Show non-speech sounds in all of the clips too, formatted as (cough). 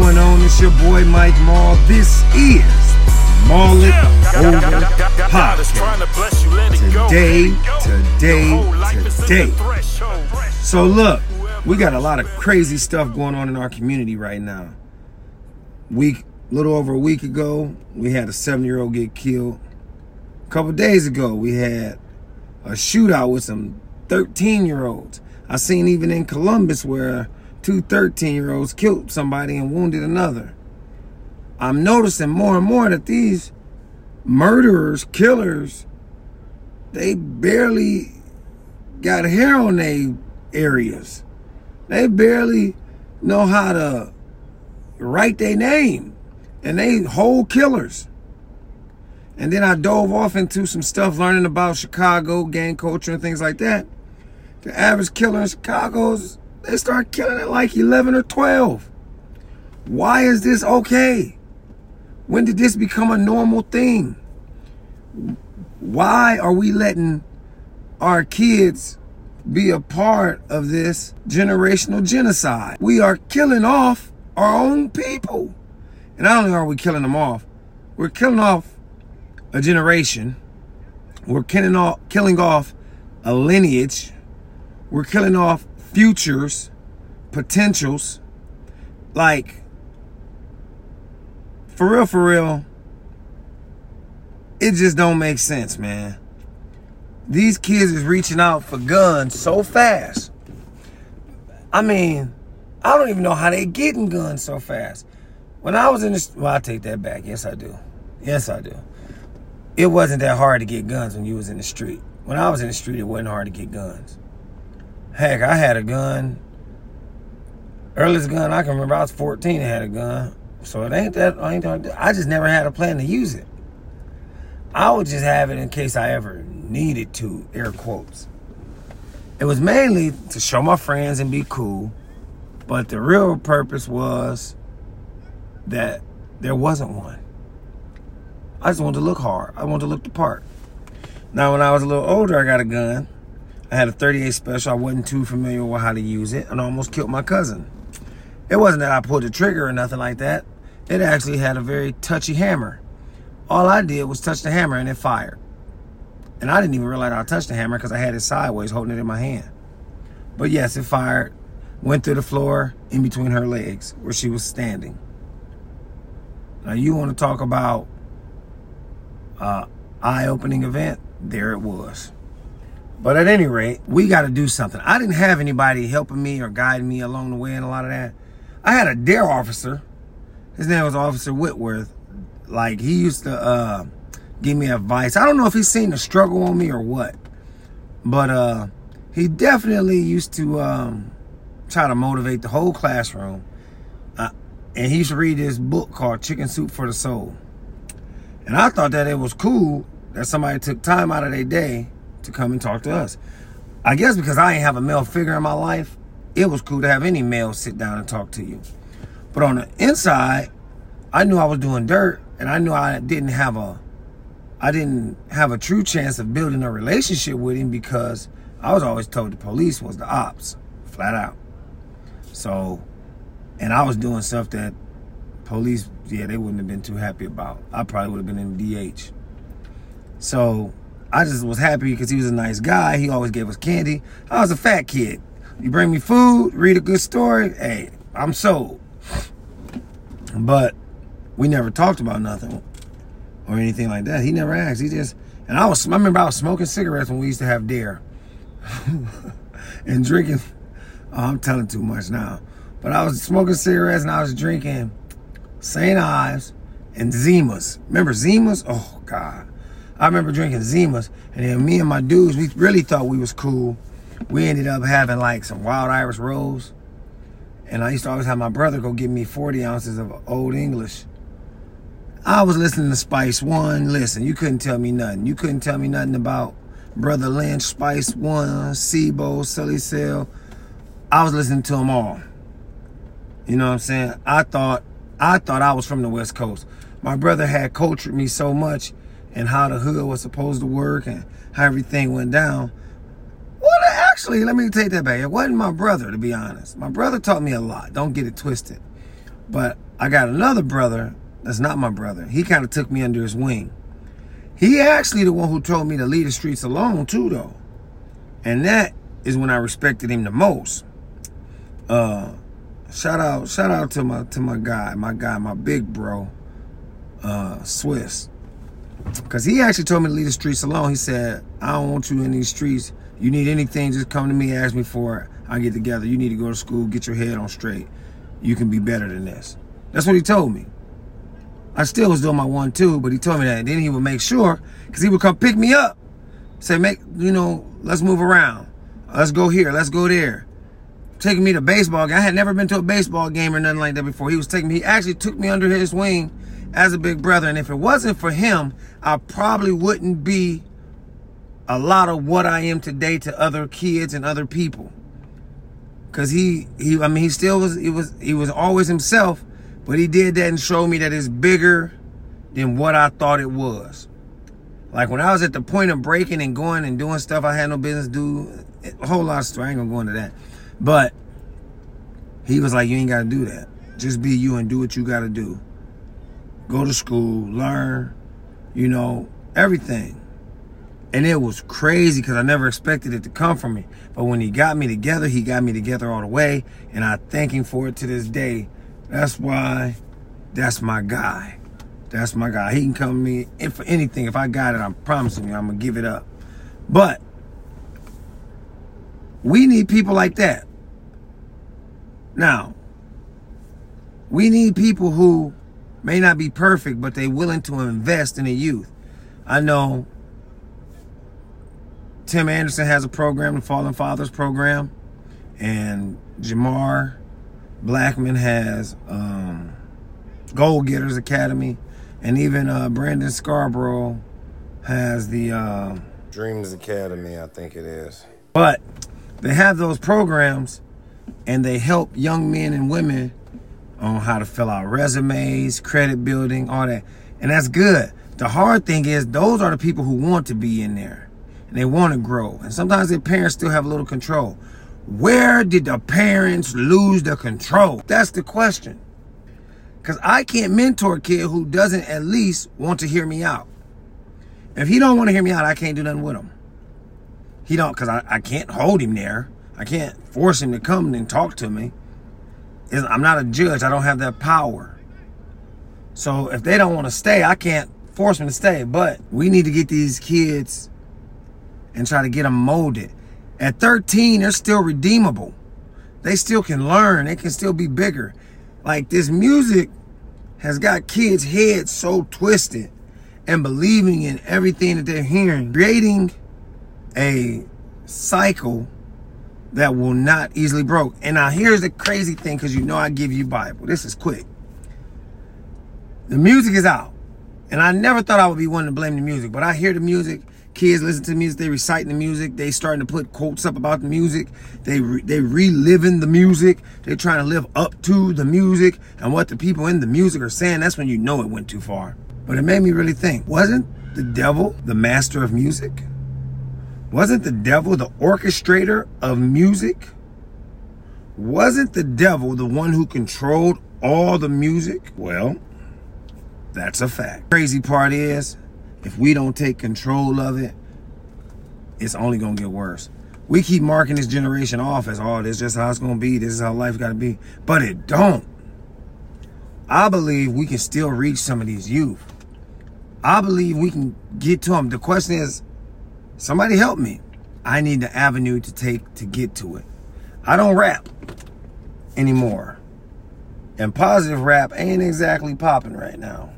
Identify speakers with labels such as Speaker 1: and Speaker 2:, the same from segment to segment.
Speaker 1: going on? It's your boy Mike Mall. This is Mullet Over Podcast. Today, today, today. So look, we got a lot of crazy stuff going on in our community right now. Week, little over a week ago, we had a seven-year-old get killed. A couple days ago, we had a shootout with some 13-year-olds. I seen even in Columbus where two 13-year-olds killed somebody and wounded another. I'm noticing more and more that these murderers, killers, they barely got hair on their areas. They barely know how to write their name. And they whole killers. And then I dove off into some stuff learning about Chicago, gang culture, and things like that. The average killer in Chicago's they start killing at like 11 or 12. Why is this okay? When did this become a normal thing? Why are we letting our kids be a part of this generational genocide? We are killing off our own people. And not only are we killing them off, we're killing off a generation. We're killing off, killing off a lineage. We're killing off futures, potentials. Like, for real, for real, it just don't make sense, man. These kids is reaching out for guns so fast. I mean, I don't even know how they getting guns so fast. When I was in the, well, I take that back. Yes, I do. Yes, I do. It wasn't that hard to get guns when you was in the street. When I was in the street, it wasn't hard to get guns. Heck, I had a gun. Earliest gun I can remember, I was 14 and had a gun. So it ain't that, I, ain't I just never had a plan to use it. I would just have it in case I ever needed to, air quotes. It was mainly to show my friends and be cool, but the real purpose was that there wasn't one. I just wanted to look hard. I wanted to look the part. Now, when I was a little older, I got a gun. I had a 38 special. I wasn't too familiar with how to use it and I almost killed my cousin. It wasn't that I pulled the trigger or nothing like that. It actually had a very touchy hammer. All I did was touch the hammer and it fired. And I didn't even realize I touched the hammer because I had it sideways holding it in my hand. But yes, it fired, went through the floor in between her legs where she was standing. Now you want to talk about uh, eye-opening event? There it was. But at any rate, we got to do something. I didn't have anybody helping me or guiding me along the way and a lot of that. I had a DARE officer. His name was Officer Whitworth. Like he used to uh, give me advice. I don't know if he's seen the struggle on me or what, but uh, he definitely used to um, try to motivate the whole classroom. Uh, and he used to read this book called Chicken Soup for the Soul. And I thought that it was cool that somebody took time out of their day to come and talk to us. I guess because I ain't have a male figure in my life, it was cool to have any male sit down and talk to you. But on the inside, I knew I was doing dirt and I knew I didn't have a I didn't have a true chance of building a relationship with him because I was always told the police was the ops, flat out. So, and I was doing stuff that police, yeah, they wouldn't have been too happy about. I probably would have been in DH. So I just was happy because he was a nice guy. He always gave us candy. I was a fat kid. You bring me food, read a good story, hey, I'm sold. But we never talked about nothing or anything like that. He never asked. He just and I was I remember I was smoking cigarettes when we used to have DARE. (laughs) and drinking oh, I'm telling too much now. But I was smoking cigarettes and I was drinking St. Ides and Zimas. Remember Zimas? Oh God. I remember drinking Zimas, and then me and my dudes, we really thought we was cool. We ended up having like some wild Irish rose. And I used to always have my brother go give me 40 ounces of Old English. I was listening to Spice One. Listen, you couldn't tell me nothing. You couldn't tell me nothing about Brother Lynch, Spice One, C-Bo, Celly Cel. I was listening to them all. You know what I'm saying? I thought I thought I was from the West Coast. My brother had cultured me so much and how the hood was supposed to work and how everything went down. Well, actually, let me take that back. It wasn't my brother, to be honest. My brother taught me a lot. Don't get it twisted. But I got another brother that's not my brother. He kind of took me under his wing. He actually the one who told me to leave the streets alone too, though. And that is when I respected him the most. Uh, shout out, shout out to my to my guy, my guy, my big bro, uh, Swiss. Cause he actually told me to leave the streets alone. He said, I don't want you in these streets. You need anything, just come to me, ask me for it. I get together. You need to go to school, get your head on straight. You can be better than this. That's what he told me. I still was doing my one two, but he told me that. And then he would make sure, because he would come pick me up. Say, make, you know, let's move around. Let's go here. Let's go there. Taking me to baseball. I had never been to a baseball game or nothing like that before. He was taking me, he actually took me under his wing as a big brother. And if it wasn't for him, I probably wouldn't be a lot of what I am today to other kids and other people. Cause he, he, I mean, he still was, he was, he was always himself, but he did that and showed me that it's bigger than what I thought it was. Like when I was at the point of breaking and going and doing stuff I had no business do, a whole lot of stuff. I ain't gonna go into that. But he was like, you ain't gotta do that. Just be you and do what you gotta do. Go to school, learn, you know, everything. And it was crazy because I never expected it to come from me. But when he got me together, he got me together all the way. And I thank him for it to this day. That's why that's my guy. That's my guy. He can come to me for anything. If I got it, I'm promising you, I'm gonna give it up. But we need people like that. Now, we need people who may not be perfect, but they're willing to invest in the youth. I know Tim Anderson has a program, the Fallen Fathers program, and Jamar Blackman has um, Goal Getters Academy, and even uh, Brandon Scarborough has the uh, Dreams Academy, I think it is. But they have those programs, and they help young men and women on how to fill out resumes, credit building, all that, and that's good. The hard thing is those are the people who want to be in there and they want to grow. And sometimes their parents still have a little control. Where did the parents lose the control? That's the question. Because I can't mentor a kid who doesn't at least want to hear me out. If he don't want to hear me out, I can't do nothing with him. He don't, because I, I can't hold him there. I can't force him to come and talk to me. I'm not a judge. I don't have that power. So if they don't want to stay, I can't force them to stay. But we need to get these kids and try to get them molded. At 13, they're still redeemable. They still can learn. They can still be bigger. Like this music has got kids' heads so twisted and believing in everything that they're hearing, creating a cycle that will not easily broke. And now here's the crazy thing, because you know I give you Bible. This is quick. The music is out. And I never thought I would be one to blame the music, but I hear the music Kids listen to music, they reciting the music, they starting to put quotes up about the music, they re, they reliving the music, they trying to live up to the music and what the people in the music are saying. That's when you know it went too far. But it made me really think, wasn't the devil the master of music? Wasn't the devil the orchestrator of music? Wasn't the devil the one who controlled all the music? Well, that's a fact. Crazy part is, if we don't take control of it, it's only gonna get worse. We keep marking this generation off as, oh, this is just how it's gonna be. This is how life gotta be. But it don't. I believe we can still reach some of these youth. I believe we can get to them. The question is, somebody help me. I need the avenue to take to get to it. I don't rap anymore. And positive rap ain't exactly popping right now.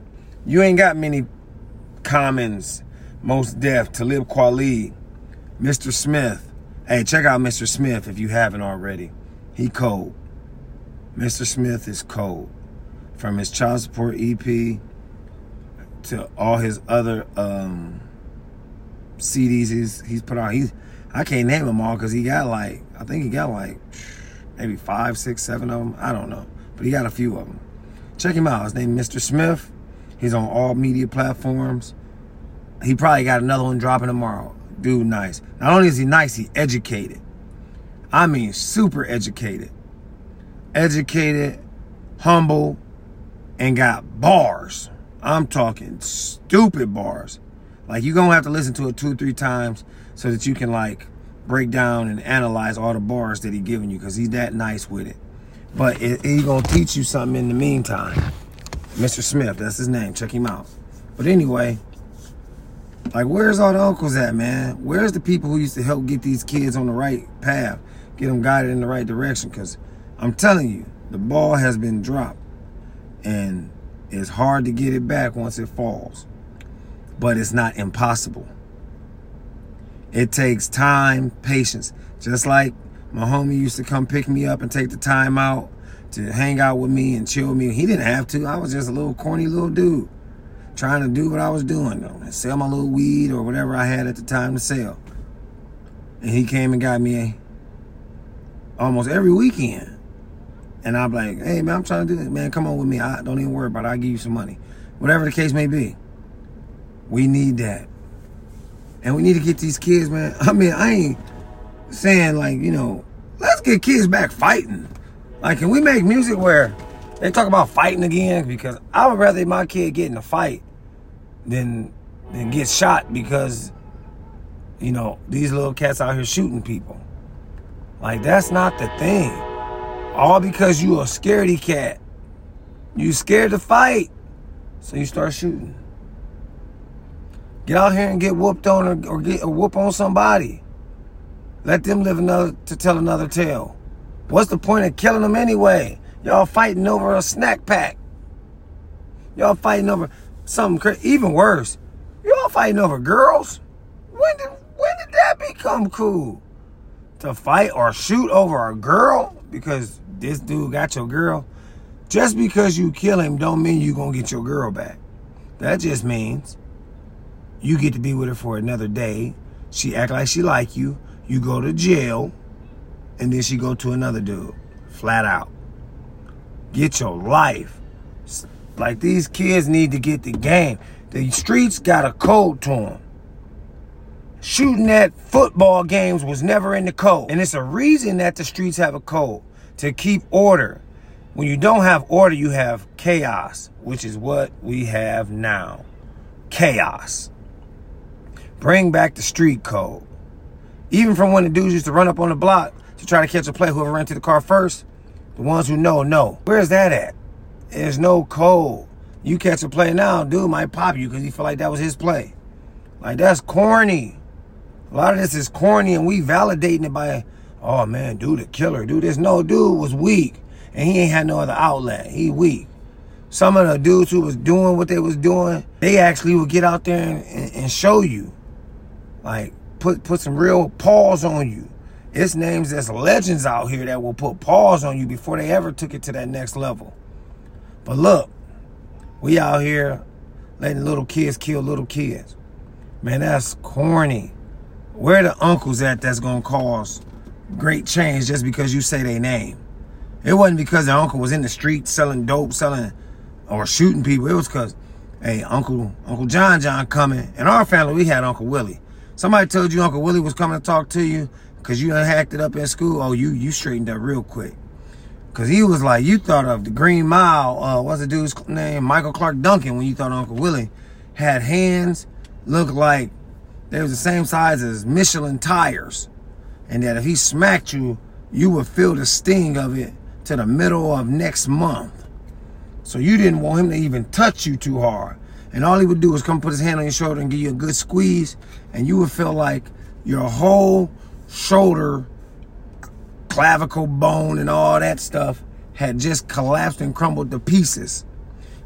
Speaker 1: You ain't got many Commons, Mos Def, Talib Kweli, Mr. Smith. Hey, check out Mr. Smith if you haven't already. He cold. Mr. Smith is cold. From his child support EP to all his other um, CDs he's, he's put out. He's, I can't name them all because he got like, I think he got like maybe five, six, seven of them. I don't know. But he got a few of them. Check him out. His name is Mr. Smith. He's on all media platforms. He probably got another one dropping tomorrow. Dude, nice. Not only is he nice, he educated. I mean, super educated. Educated humble, and got bars. I'm talking stupid bars. Like you're gonna have to listen to it two or three times so that you can like break down and analyze all the bars that he giving you because he's that nice with it. But he's he gonna teach you something in the meantime. Mr. Smith, that's his name. Check him out. But anyway, like where's all the uncles at, man? Where's the people who used to help get these kids on the right path, get them guided in the right direction? Because I'm telling you, the ball has been dropped, and it's hard to get it back once it falls. But it's not impossible. It takes time, patience. Just like my homie used to come pick me up and take the time out to hang out with me and chill with me. He didn't have to. I was just a little corny little dude trying to do what I was doing though, and sell my little weed or whatever I had at the time to sell. And he came and got me almost every weekend. And I'm like, hey man, I'm trying to do it. Man, come on with me. I don't even worry about it. I'll give you some money. Whatever the case may be. We need that. And we need to get these kids, man. I mean, I ain't saying like, you know, let's get kids back fighting. Like, can we make music where they talk about fighting again? Because I would rather my kid get in a fight than than get shot because, you know, these little cats out here shooting people. Like, that's not the thing. All because you a scaredy cat. You scared to fight. So you start shooting. Get out here and get whooped on or, or get a whoop on somebody. Let them live another to tell another tale. What's the point of killing them anyway? Y'all fighting over a snack pack. Y'all fighting over something crazy. Even worse, y'all fighting over girls. When did when did that become cool? To fight or shoot over a girl because this dude got your girl. Just because you kill him don't mean you gonna get your girl back. That just means you get to be with her for another day. She act like she like you. You go to jail. And then she go to another dude. Flat out. Get your life. Like these kids need to get the game. The streets got a code to them. Shooting at football games was never in the code. And it's a reason that the streets have a code. To keep order. When you don't have order, you have chaos. Which is what we have now. Chaos. Bring back the street code. Even from when the dudes used to run up on the block to try to catch a play, whoever ran to the car first, the ones who know, know. Where's that at? There's no code. You catch a play now, dude might pop you because he feel like that was his play. Like, that's corny. A lot of this is corny and we validating it by, oh man, dude, a killer. Dude, this no dude was weak and he ain't had no other outlet. He weak some of the dudes who was doing what they was doing, they actually would get out there and, and, and, show you. Like put put some real paws on you. It's names that's legends out here that will put paws on you before they ever took it to that next level. But look, we out here letting little kids kill little kids. Man, that's corny. Where the uncles at that's gonna cause great change just because you say their name? It wasn't because the uncle was in the street selling dope, selling or shooting people. It was because, hey, Uncle Uncle John John coming. In our family, we had Uncle Willie. Somebody told you Uncle Willie was coming to talk to you because you done hacked it up in school. Oh, you you straightened up real quick. Because he was like, you thought of the Green Mile, uh, what's the dude's name? Michael Clarke Duncan, when you thought Uncle Willie had hands, looked like they was the same size as Michelin tires. And that if he smacked you, you would feel the sting of it to the middle of next month. So you didn't want him to even touch you too hard. And all he would do was come put his hand on your shoulder and give you a good squeeze. And you would feel like your whole shoulder, clavicle bone, and all that stuff had just collapsed and crumbled to pieces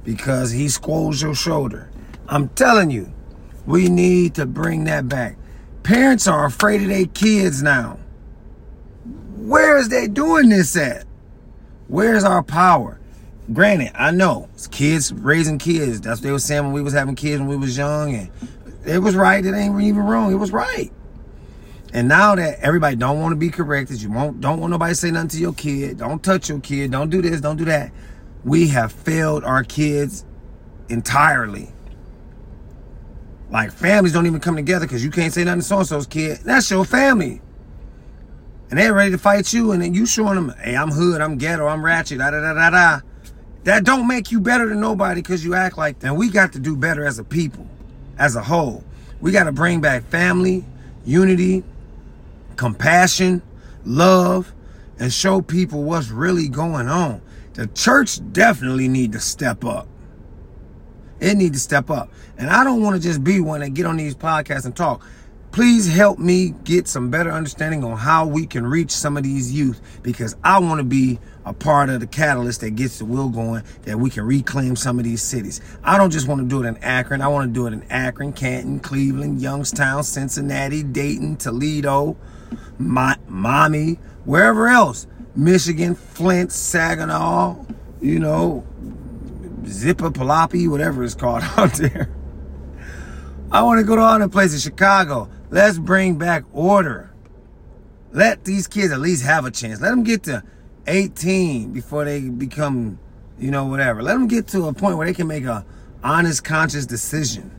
Speaker 1: because he squoze your shoulder. I'm telling you, we need to bring that back. Parents are afraid of their kids now. Where is they doing this at? Where's our power? granted, I know kids raising kids. That's what they were saying when we was having kids when we was young, and it was right. It ain't even wrong. It was right. And now that everybody don't want to be corrected, you won't don't want nobody say nothing to your kid. Don't touch your kid. Don't do this. Don't do that. We have failed our kids entirely. Like families don't even come together because you can't say nothing to so and so's kid. That's your family. And they're ready to fight you, and then you showing them, hey, I'm hood, I'm ghetto, I'm ratchet, da da da da da That don't make you better than nobody because you act like that. And We got to do better as a people, as a whole. We got to bring back family, unity, compassion, love, and show people what's really going on. The church definitely need to step up. It need to step up. And I don't want to just be one that get on these podcasts and talk. Please help me get some better understanding on how we can reach some of these youth because I want to be a part of the catalyst that gets the wheel going that we can reclaim some of these cities. I don't just want to do it in Akron. I want to do it in Akron, Canton, Cleveland, Youngstown, Cincinnati, Dayton, Toledo, my, Mommy, wherever else. Michigan, Flint, Saginaw, you know, Zipper, Palapi, whatever it's called (laughs) out there. I want to go to all the places, Chicago. Let's bring back order. Let these kids at least have a chance. Let them get to 18 before they become, you know, whatever. Let them get to a point where they can make a honest, conscious decision.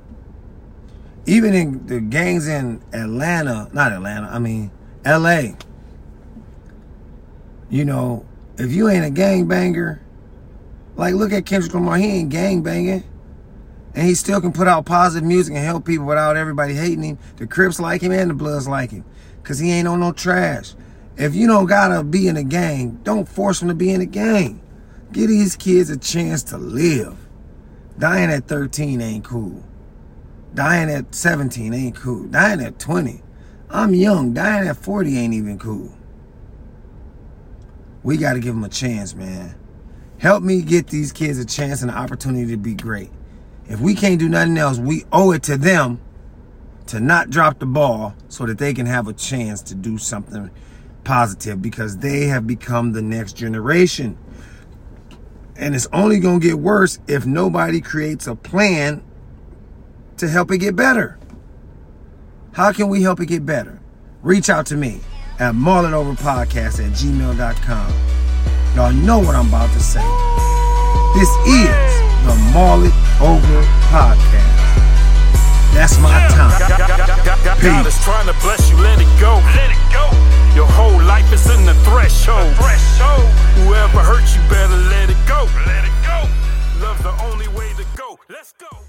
Speaker 1: Even in the gangs in Atlanta, not Atlanta, I mean LA. You know, if you ain't a gangbanger, like look at Kendrick Lamar, he ain't gangbanging. And he still can put out positive music and help people without everybody hating him. The Crips like him and the Bloods like him. Cause he ain't on no trash. If you don't gotta be in a gang, don't force them to be in a gang. Give these kids a chance to live. Dying at 13 ain't cool. Dying at 17 ain't cool. Dying at 20. I'm young. Dying at 40 ain't even cool. We got to give them a chance, man. Help me get these kids a chance and an opportunity to be great. If we can't do nothing else, we owe it to them to not drop the ball so that they can have a chance to do something positive because they have become the next generation. And it's only going to get worse if nobody creates a plan to help it get better. How can we help it get better? Reach out to me at mullitoverpodcast at gmail.com. Y'all know what I'm about to say. This is the Maul It Over podcast. That's my time. Peace.
Speaker 2: God is trying to bless you. Let it go. Let it go. Your whole life is in the threshold. The threshold. Whoever hurt you better let it go. Let it go. Love's the only way to go. Let's go.